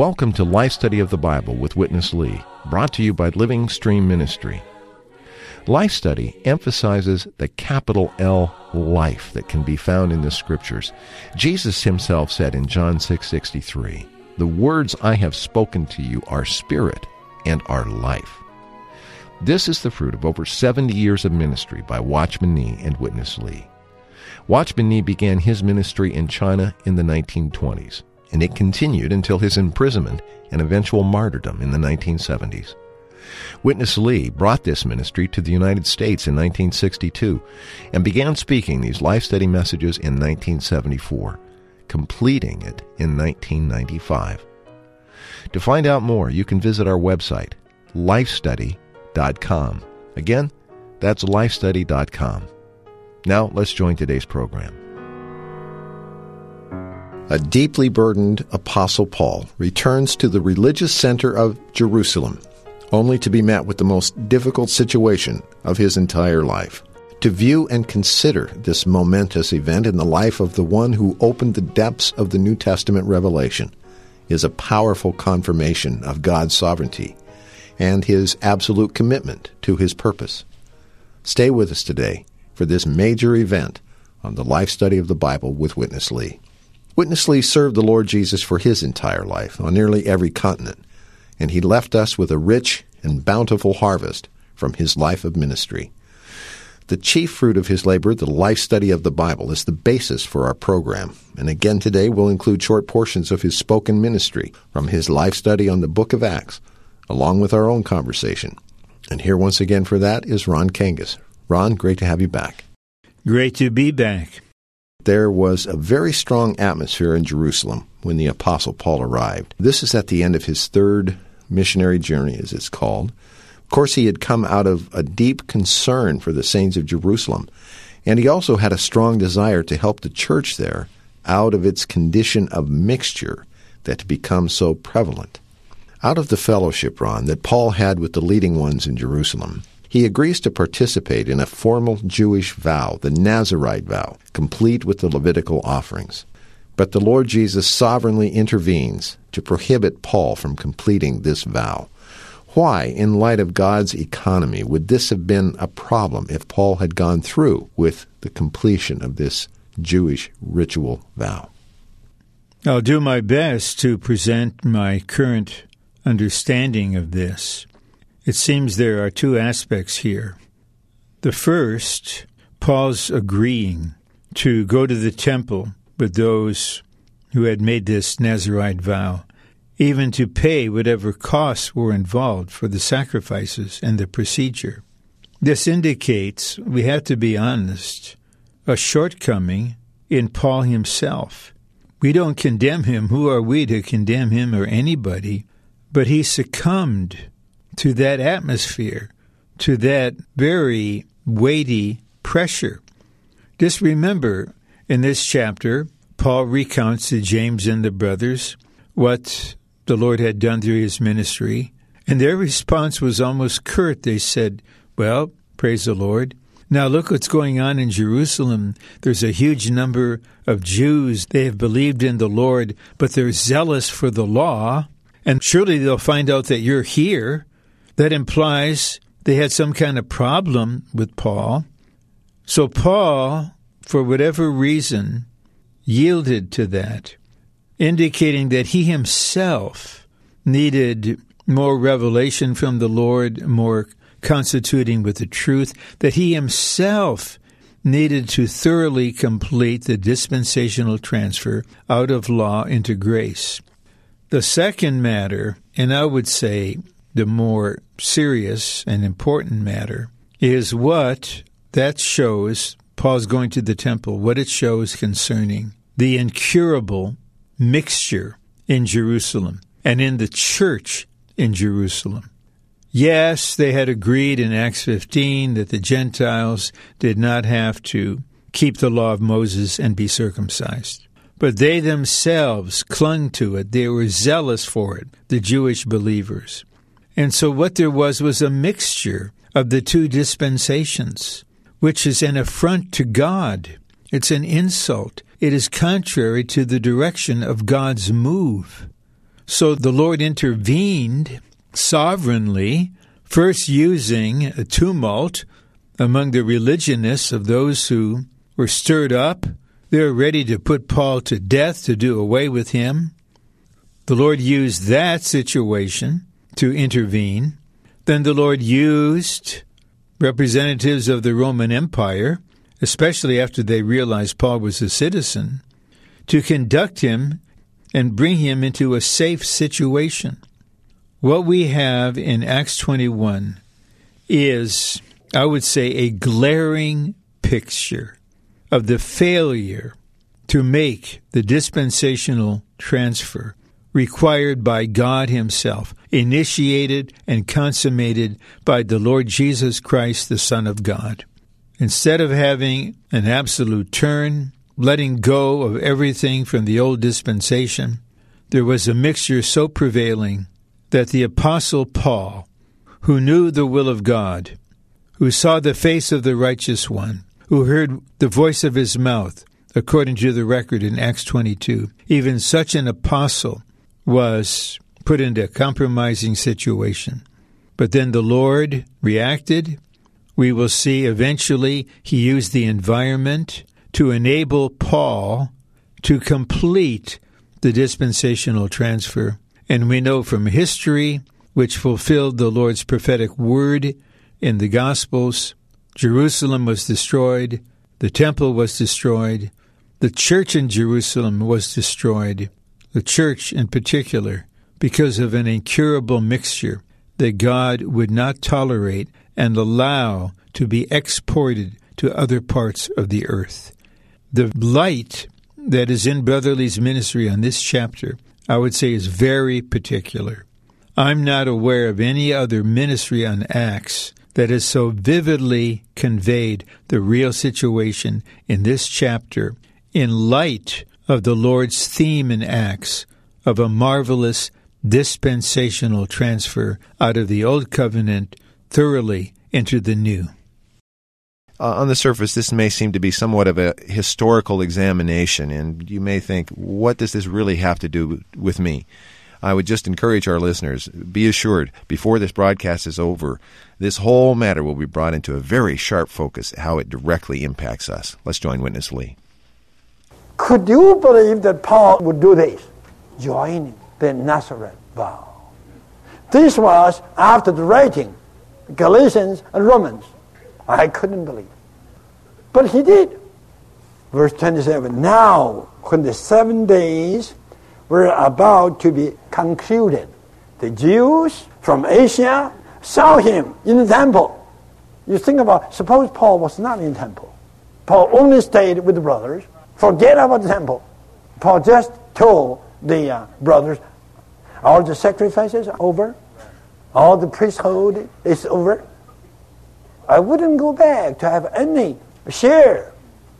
Welcome to Life Study of the Bible with Witness Lee, brought to you by Living Stream Ministry. Life Study emphasizes the capital L life that can be found in the scriptures. Jesus himself said in John 6:63, "The words I have spoken to you are spirit and are life." This is the fruit of over 70 years of ministry by Watchman Nee and Witness Lee. Watchman Nee began his ministry in China in the 1920s and it continued until his imprisonment and eventual martyrdom in the 1970s. Witness Lee brought this ministry to the United States in 1962 and began speaking these life study messages in 1974, completing it in 1995. To find out more, you can visit our website, lifestudy.com. Again, that's lifestudy.com. Now, let's join today's program. A deeply burdened Apostle Paul returns to the religious center of Jerusalem, only to be met with the most difficult situation of his entire life. To view and consider this momentous event in the life of the one who opened the depths of the New Testament revelation is a powerful confirmation of God's sovereignty and his absolute commitment to his purpose. Stay with us today for this major event on the life study of the Bible with Witness Lee. Witness Lee served the Lord Jesus for his entire life on nearly every continent, and he left us with a rich and bountiful harvest from his life of ministry. The chief fruit of his labor, the life study of the Bible, is the basis for our program. And again today we'll include short portions of his spoken ministry from his life study on the book of Acts, along with our own conversation. And here once again for that is Ron Kangas. Ron, great to have you back. Great to be back. There was a very strong atmosphere in Jerusalem when the Apostle Paul arrived. This is at the end of his third missionary journey, as it's called. Of course, he had come out of a deep concern for the saints of Jerusalem, and he also had a strong desire to help the church there out of its condition of mixture that had become so prevalent. Out of the fellowship, Ron, that Paul had with the leading ones in Jerusalem, he agrees to participate in a formal Jewish vow, the Nazarite vow, complete with the Levitical offerings. But the Lord Jesus sovereignly intervenes to prohibit Paul from completing this vow. Why, in light of God's economy, would this have been a problem if Paul had gone through with the completion of this Jewish ritual vow? I'll do my best to present my current understanding of this. It seems there are two aspects here. The first, Paul's agreeing to go to the temple with those who had made this Nazarite vow, even to pay whatever costs were involved for the sacrifices and the procedure. This indicates, we have to be honest, a shortcoming in Paul himself. We don't condemn him. Who are we to condemn him or anybody? But he succumbed to that atmosphere, to that very weighty pressure. Just remember, in this chapter, Paul recounts to James and the brothers what the Lord had done through his ministry, and their response was almost curt. They said, Well, praise the Lord. Now look what's going on in Jerusalem. There's a huge number of Jews. They have believed in the Lord, but they're zealous for the law. And surely they'll find out that you're here. That implies they had some kind of problem with Paul. So Paul, for whatever reason, yielded to that, indicating that he himself needed more revelation from the Lord, more constituting with the truth, that he himself needed to thoroughly complete the dispensational transfer out of law into grace. The second matter, and I would say the more serious and important matter is what that shows Paul's going to the temple, what it shows concerning the incurable mixture in Jerusalem and in the church in Jerusalem. Yes, they had agreed in Acts 15 that the Gentiles did not have to keep the law of Moses and be circumcised. But they themselves clung to it. They were zealous for it, the Jewish believers. And so what there was was a mixture of the two dispensations, which is an affront to God. It's an insult. It is contrary to the direction of God's move. So the Lord intervened sovereignly, first using a tumult among the religionists of those who were stirred up. They were ready to put Paul to death to do away with him. The Lord used that situation to intervene. Then the Lord used representatives of the Roman Empire, especially after they realized Paul was a citizen, to conduct him and bring him into a safe situation. What we have in Acts 21 is, I would say, a glaring picture of the failure to make the dispensational transfer required by God Himself, initiated and consummated by the Lord Jesus Christ, the Son of God. Instead of having an absolute turn, letting go of everything from the old dispensation, there was a mixture so prevailing that the Apostle Paul, who knew the will of God, who saw the face of the righteous one, who heard the voice of his mouth, according to the record in Acts 22, even such an apostle was put into a compromising situation. But then the Lord reacted. We will see eventually he used the environment to enable Paul to complete the dispensational transfer. And we know from history, which fulfilled the Lord's prophetic word in the Gospels, Jerusalem was destroyed, the temple was destroyed, the church in Jerusalem was destroyed, the church in particular, because of an incurable mixture that God would not tolerate and allow to be exported to other parts of the earth. The light that is in Brother Lee's ministry on this chapter, I would say, is very particular. I'm not aware of any other ministry on Acts that has so vividly conveyed the real situation in this chapter in light of the Lord's theme in Acts of a marvelous dispensational transfer out of the Old Covenant thoroughly into the New. Uh, on the surface, this may seem to be somewhat of a historical examination, and you may think, what does this really have to do with me? I would just encourage our listeners be assured, before this broadcast is over, this whole matter will be brought into a very sharp focus how it directly impacts us. Let's join Witness Lee. Could you believe that Paul would do this? Join the Nazarite vow. This was after the writing, Galatians and Romans. I couldn't believe. But he did. Verse 27 Now, when the seven days were about to be concluded, the Jews from Asia saw him in the temple. You think about, suppose Paul was not in the temple. Paul only stayed with the brothers. Forget about the temple. Paul just told the uh, brothers, all the sacrifices are over. All the priesthood is over. I wouldn't go back to have any share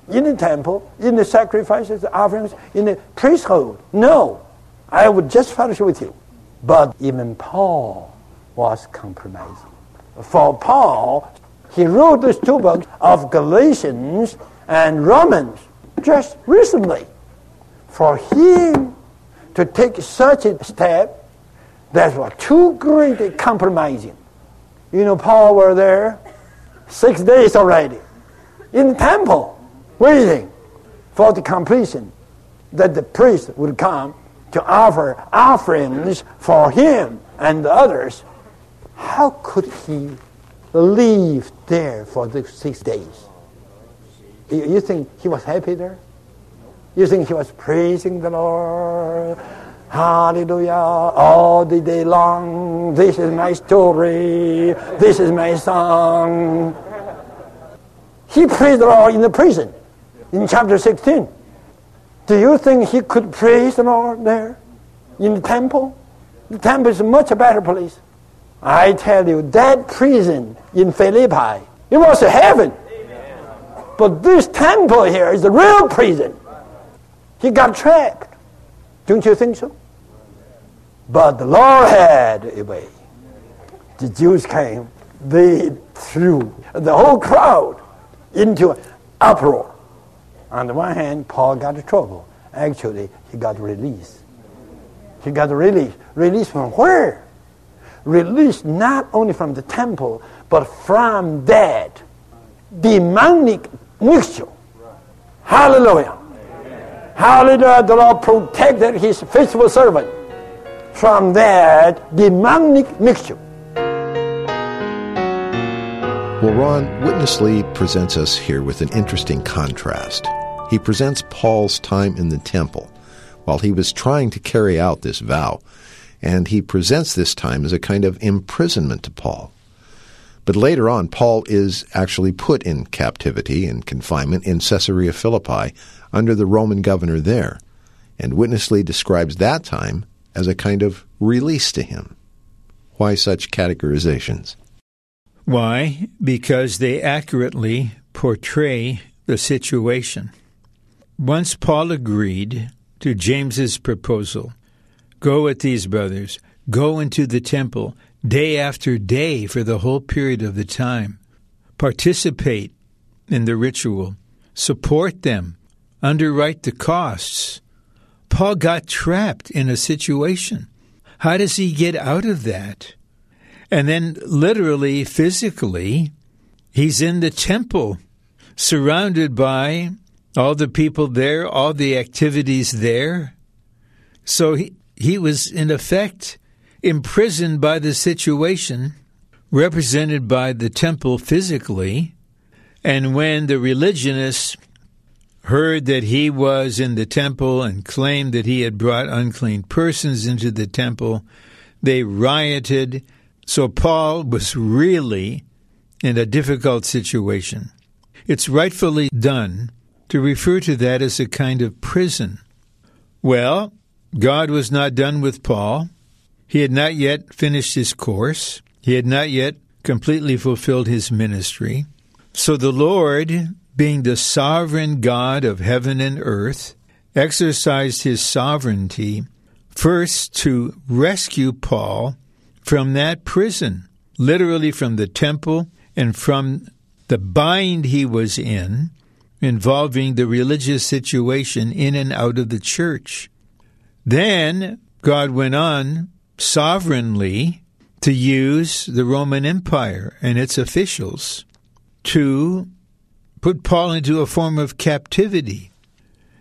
in the temple, in the sacrifices, the offerings, in the priesthood. No, I would just fellowship with you. But even Paul was compromising. For Paul, he wrote these two books of Galatians and Romans just recently. For him to take such a step, that was too great a compromising. You know, Paul were there six days already in the temple, waiting for the completion that the priest would come to offer offerings for him and the others. How could he leave there for the six days? You think he was happy there? You think he was praising the Lord? Hallelujah. All the day long. This is my story. This is my song. He praised the Lord in the prison in chapter 16. Do you think he could praise the Lord there in the temple? The temple is a much better place. I tell you, that prison in Philippi, it was a heaven. But this temple here is the real prison. He got trapped. Don't you think so? But the Lord had a way. The Jews came, they threw the whole crowd into uproar. On the one hand, Paul got in trouble. Actually, he got released. He got released. Released from where? Released not only from the temple, but from that demonic mixture. Hallelujah. Hallelujah. The Lord protected his faithful servant from that demonic mixture. Well, Ron, Witness Lee presents us here with an interesting contrast. He presents Paul's time in the temple while he was trying to carry out this vow, and he presents this time as a kind of imprisonment to Paul. But later on, Paul is actually put in captivity and confinement in Caesarea Philippi under the Roman governor there, and Witness Lee describes that time as a kind of release to him. Why such categorizations? Why? Because they accurately portray the situation. Once Paul agreed to James's proposal, go with these brothers, go into the temple day after day for the whole period of the time, participate in the ritual, support them, underwrite the costs. Paul got trapped in a situation. How does he get out of that? And then, literally, physically, he's in the temple, surrounded by all the people there, all the activities there. So he, he was, in effect, imprisoned by the situation, represented by the temple physically. And when the religionists heard that he was in the temple and claimed that he had brought unclean persons into the temple, they rioted so Paul was really in a difficult situation. It's rightfully done to refer to that as a kind of prison. Well, God was not done with Paul. He had not yet finished his course. He had not yet completely fulfilled his ministry. So the Lord, being the sovereign God of heaven and earth, exercised his sovereignty first to rescue Paul from that prison, literally from the temple and from the bind he was in, involving the religious situation in and out of the church. Then God went on sovereignly to use the Roman Empire and its officials to put Paul into a form of captivity,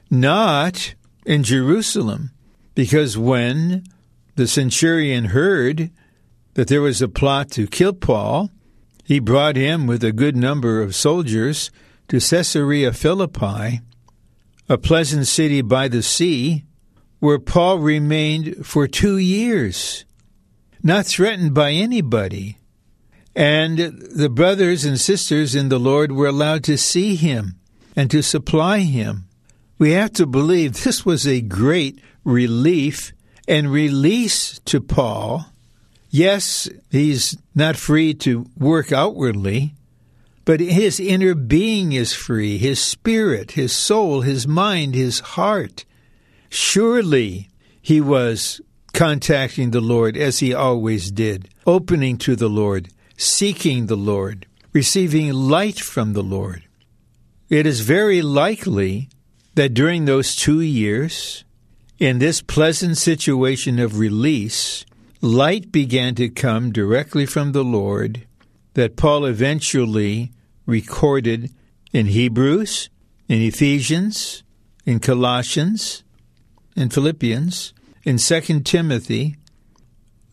not in Jerusalem, because when the centurion heard that there was a plot to kill Paul, he brought him with a good number of soldiers to Caesarea Philippi, a pleasant city by the sea, where Paul remained for two years, not threatened by anybody. And the brothers and sisters in the Lord were allowed to see him and to supply him. We have to believe this was a great relief and release to Paul Yes, he's not free to work outwardly, but his inner being is free, his spirit, his soul, his mind, his heart. Surely he was contacting the Lord as he always did, opening to the Lord, seeking the Lord, receiving light from the Lord. It is very likely that during those two years, in this pleasant situation of release, light began to come directly from the Lord that Paul eventually recorded in Hebrews, in Ephesians, in Colossians, in Philippians, in 2 Timothy.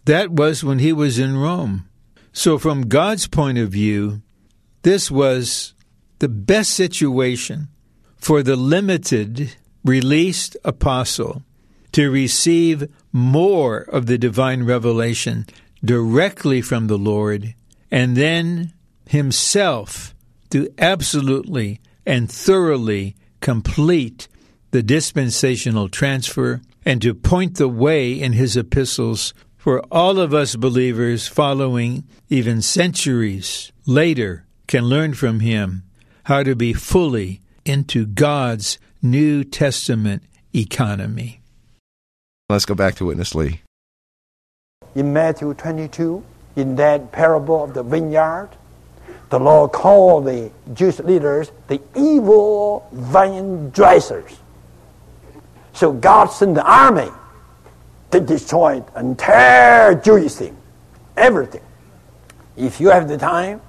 That was when he was in Rome. So, from God's point of view, this was the best situation for the limited, released apostle to receive more of the divine revelation directly from the Lord, and then himself to absolutely and thoroughly complete the dispensational transfer and to point the way in his epistles for all of us believers following even centuries later can learn from him how to be fully into God's New Testament economy. Let's go back to Witness Lee. In Matthew 22, in that parable of the vineyard, the Lord called the Jewish leaders the evil vine dressers. So God sent the army to destroy destroyed entire Jewish thing, everything. If you have the time,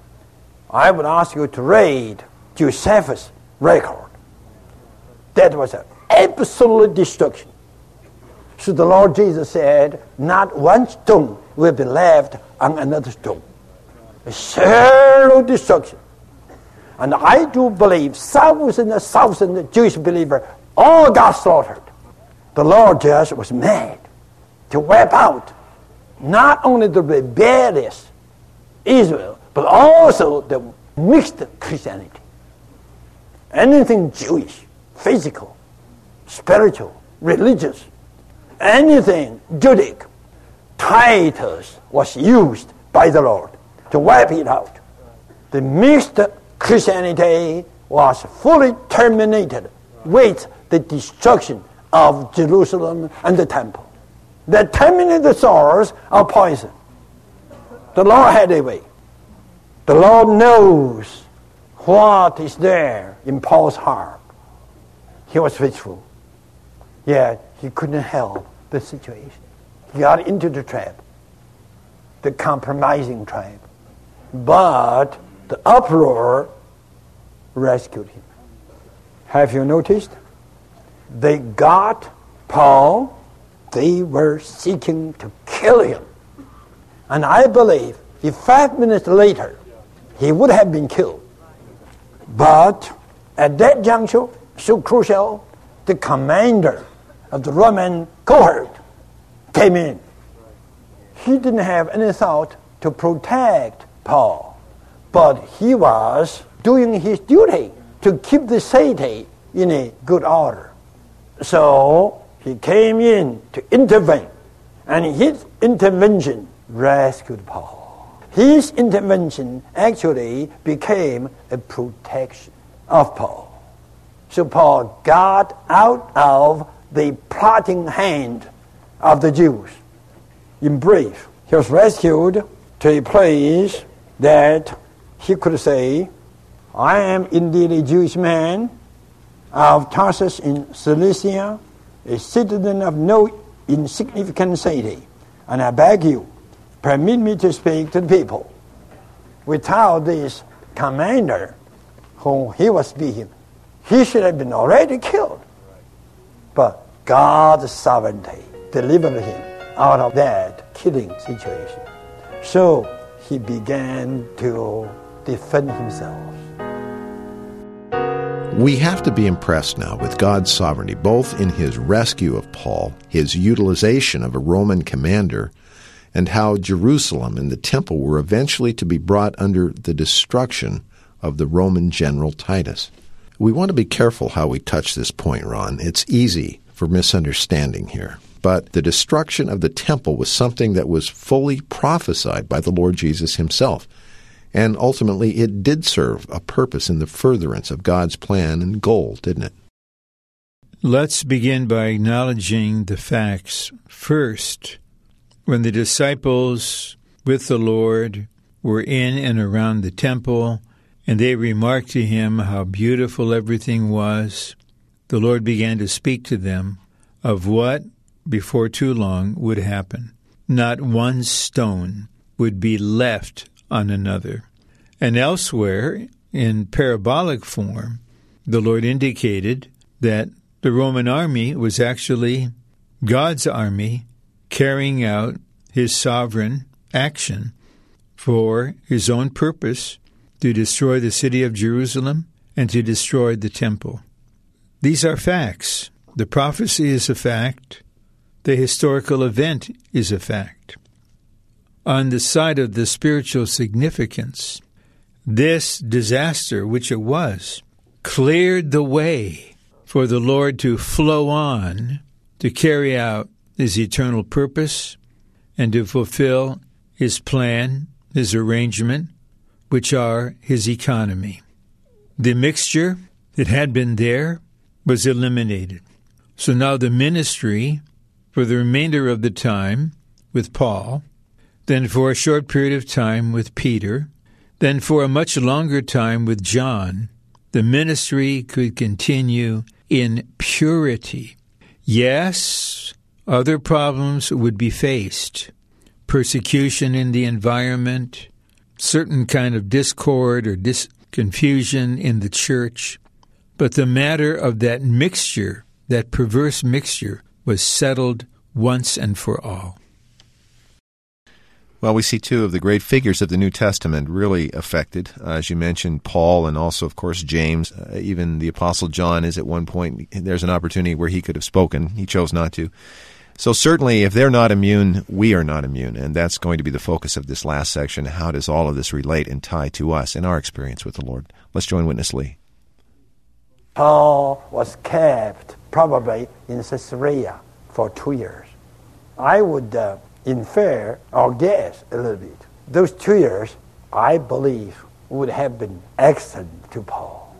I would ask you to read Josephus' record. That was an absolute destruction. So the Lord Jesus said, not one stone will be left on another stone. A zero destruction. And I do believe thousands and thousands of Jewish believers all got slaughtered. The Lord just was mad to wipe out not only the rebellious Israel, but also the mixed Christianity. Anything Jewish, physical, spiritual, religious, anything Judic, Titus was used by the Lord to wipe it out. The mixed Christianity was fully terminated with the destruction of Jerusalem and the temple. The terminated the source of poison. The Lord had a way. The Lord knows what is there in Paul's heart. He was faithful. Yet he couldn't help the situation. He got into the trap, the compromising trap. But the uproar rescued him. Have you noticed? They got Paul, they were seeking to kill him. And I believe if five minutes later he would have been killed. But at that juncture, so crucial, the commander of the Roman cohort came in. He didn't have any thought to protect Paul, but he was doing his duty to keep the city in a good order. So he came in to intervene, and his intervention rescued Paul. His intervention actually became a protection of Paul. So Paul got out of the plotting hand of the Jews. In brief, he was rescued to a place that he could say, I am indeed a Jewish man of Tarsus in Cilicia, a citizen of no insignificant city, and I beg you, permit me to speak to the people. Without this commander whom he was being, he should have been already killed. But God's sovereignty delivered him out of that killing situation. So he began to defend himself. We have to be impressed now with God's sovereignty, both in his rescue of Paul, his utilization of a Roman commander, and how Jerusalem and the temple were eventually to be brought under the destruction of the Roman general Titus. We want to be careful how we touch this point, Ron. It's easy for misunderstanding here. But the destruction of the temple was something that was fully prophesied by the Lord Jesus himself. And ultimately, it did serve a purpose in the furtherance of God's plan and goal, didn't it? Let's begin by acknowledging the facts. First, when the disciples with the Lord were in and around the temple, and they remarked to him how beautiful everything was, the Lord began to speak to them of what, before too long, would happen. Not one stone would be left on another. And elsewhere, in parabolic form, the Lord indicated that the Roman army was actually God's army carrying out his sovereign action for his own purpose to destroy the city of Jerusalem and to destroy the temple. These are facts. The prophecy is a fact. The historical event is a fact. On the side of the spiritual significance, this disaster, which it was, cleared the way for the Lord to flow on to carry out his eternal purpose and to fulfill his plan, his arrangement, which are his economy. The mixture that had been there was eliminated. So now the ministry, for the remainder of the time with Paul, then for a short period of time with Peter, then for a much longer time with John, the ministry could continue in purity. Yes, other problems would be faced persecution in the environment, certain kind of discord or dis- confusion in the church. But the matter of that mixture, that perverse mixture, was settled once and for all. Well, we see two of the great figures of the New Testament really affected. Uh, as you mentioned, Paul and also, of course, James. Uh, even the Apostle John is at one point, there's an opportunity where he could have spoken. He chose not to. So, certainly, if they're not immune, we are not immune. And that's going to be the focus of this last section. How does all of this relate and tie to us in our experience with the Lord? Let's join Witness Lee. Paul was kept probably in Caesarea for two years. I would uh, infer or guess a little bit. Those two years, I believe, would have been excellent to Paul.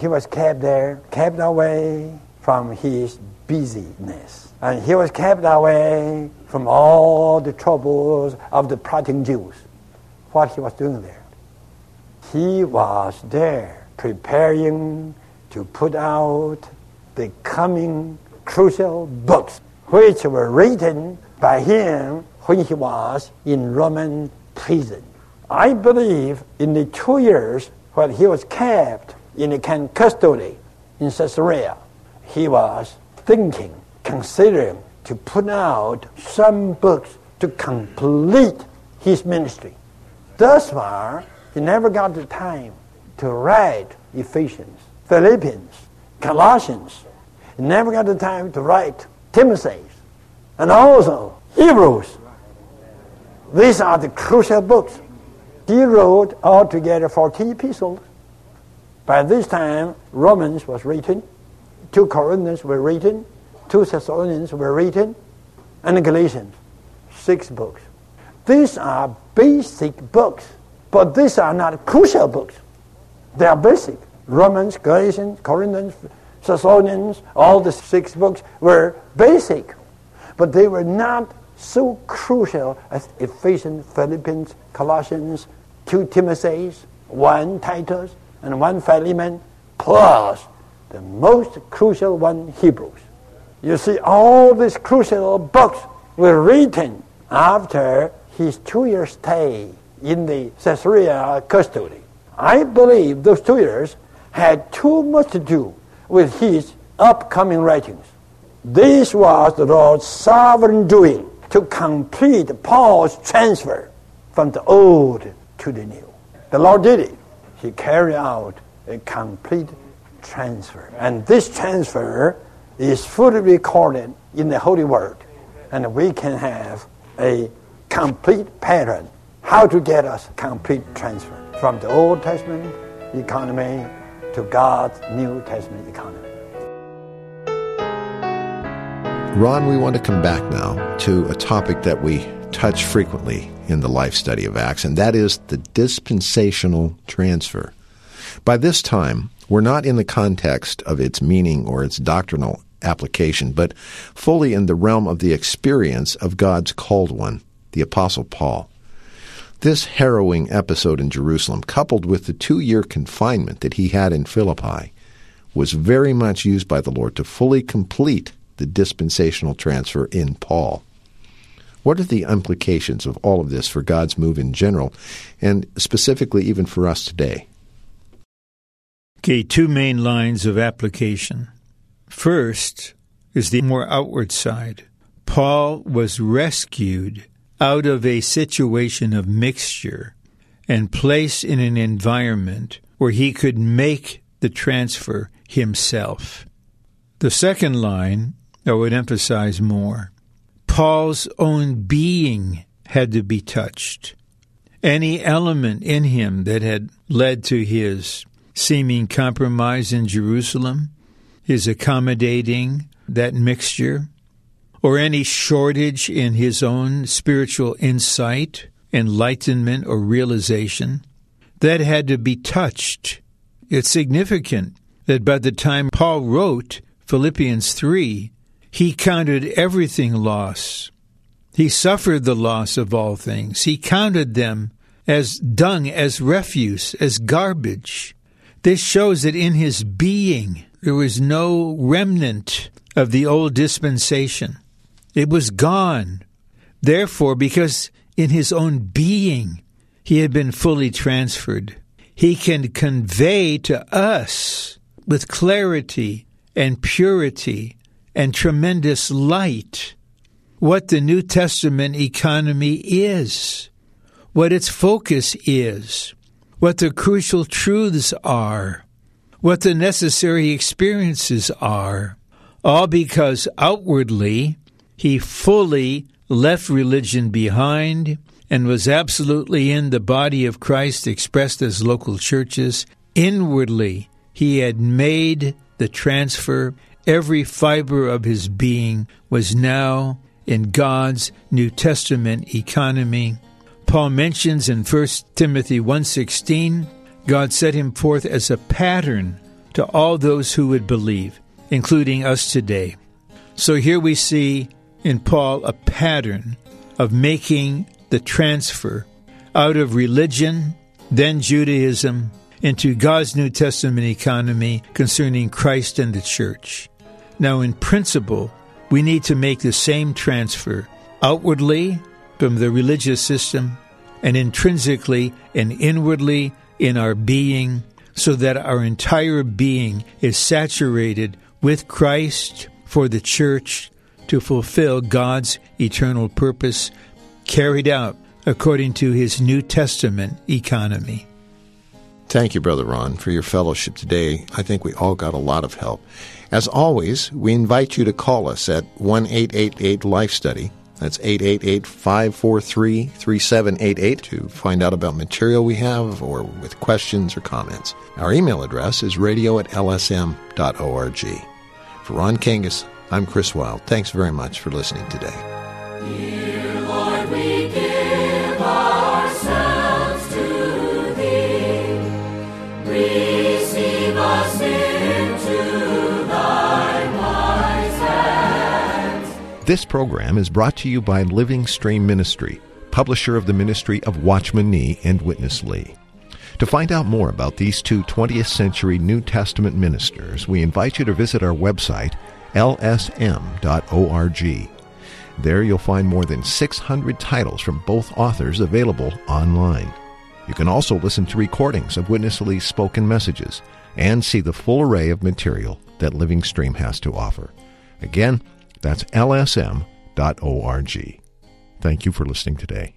He was kept there, kept away from his busyness. And he was kept away from all the troubles of the plotting Jews. What he was doing there? He was there preparing to put out the coming crucial books which were written by him when he was in Roman prison. I believe in the two years when he was kept in the custody in Caesarea, he was thinking, considering to put out some books to complete his ministry. Thus far, he never got the time to write Ephesians, Philippians, Colossians. He never got the time to write Timothy, and also Hebrews. These are the crucial books. He wrote altogether 14 epistles. By this time, Romans was written, 2 Corinthians were written, 2 Thessalonians were written, and Galatians, six books. These are basic books, but these are not crucial books. They are basic. Romans, Galatians, Corinthians, Thessalonians, all the six books were basic but they were not so crucial as Ephesians, Philippians, Colossians, two Timothys, one Titus, and one Philemon, plus the most crucial one, Hebrews. You see, all these crucial books were written after his two-year stay in the Caesarea custody. I believe those two years had too much to do with his upcoming writings. This was the Lord's sovereign doing to complete Paul's transfer from the old to the new. The Lord did it. He carried out a complete transfer. And this transfer is fully recorded in the Holy Word. And we can have a complete pattern how to get us complete transfer from the Old Testament economy to God's New Testament economy. Ron, we want to come back now to a topic that we touch frequently in the life study of Acts, and that is the dispensational transfer. By this time, we're not in the context of its meaning or its doctrinal application, but fully in the realm of the experience of God's called one, the Apostle Paul. This harrowing episode in Jerusalem, coupled with the two year confinement that he had in Philippi, was very much used by the Lord to fully complete the dispensational transfer in Paul. What are the implications of all of this for God's move in general, and specifically even for us today? Okay, two main lines of application. First is the more outward side. Paul was rescued out of a situation of mixture and placed in an environment where he could make the transfer himself. The second line I would emphasize more. Paul's own being had to be touched. Any element in him that had led to his seeming compromise in Jerusalem, his accommodating that mixture, or any shortage in his own spiritual insight, enlightenment, or realization, that had to be touched. It's significant that by the time Paul wrote Philippians 3, he counted everything loss. He suffered the loss of all things. He counted them as dung, as refuse, as garbage. This shows that in his being there was no remnant of the old dispensation. It was gone. Therefore, because in his own being he had been fully transferred, he can convey to us with clarity and purity and tremendous light what the New Testament economy is, what its focus is, what the crucial truths are, what the necessary experiences are, all because outwardly he fully left religion behind and was absolutely in the body of Christ expressed as local churches. Inwardly, he had made the transfer. Every fiber of his being was now in God's New Testament economy. Paul mentions in 1 Timothy 1:16, God set him forth as a pattern to all those who would believe, including us today. So here we see in Paul a pattern of making the transfer out of religion, then Judaism, into God's New Testament economy concerning Christ and the church. Now, in principle, we need to make the same transfer outwardly from the religious system and intrinsically and inwardly in our being so that our entire being is saturated with Christ for the church to fulfill God's eternal purpose carried out according to his New Testament economy. Thank you, Brother Ron, for your fellowship today. I think we all got a lot of help. As always, we invite you to call us at 1 888 Life Study. That's 888 543 3788 to find out about material we have or with questions or comments. Our email address is radio at lsm.org. For Ron Kangas, I'm Chris Wild. Thanks very much for listening today. This program is brought to you by Living Stream Ministry, publisher of the ministry of Watchman Nee and Witness Lee. To find out more about these two 20th century New Testament ministers, we invite you to visit our website, lsm.org. There you'll find more than 600 titles from both authors available online. You can also listen to recordings of Witness Lee's spoken messages and see the full array of material that Living Stream has to offer. Again, that's lsm.org. Thank you for listening today.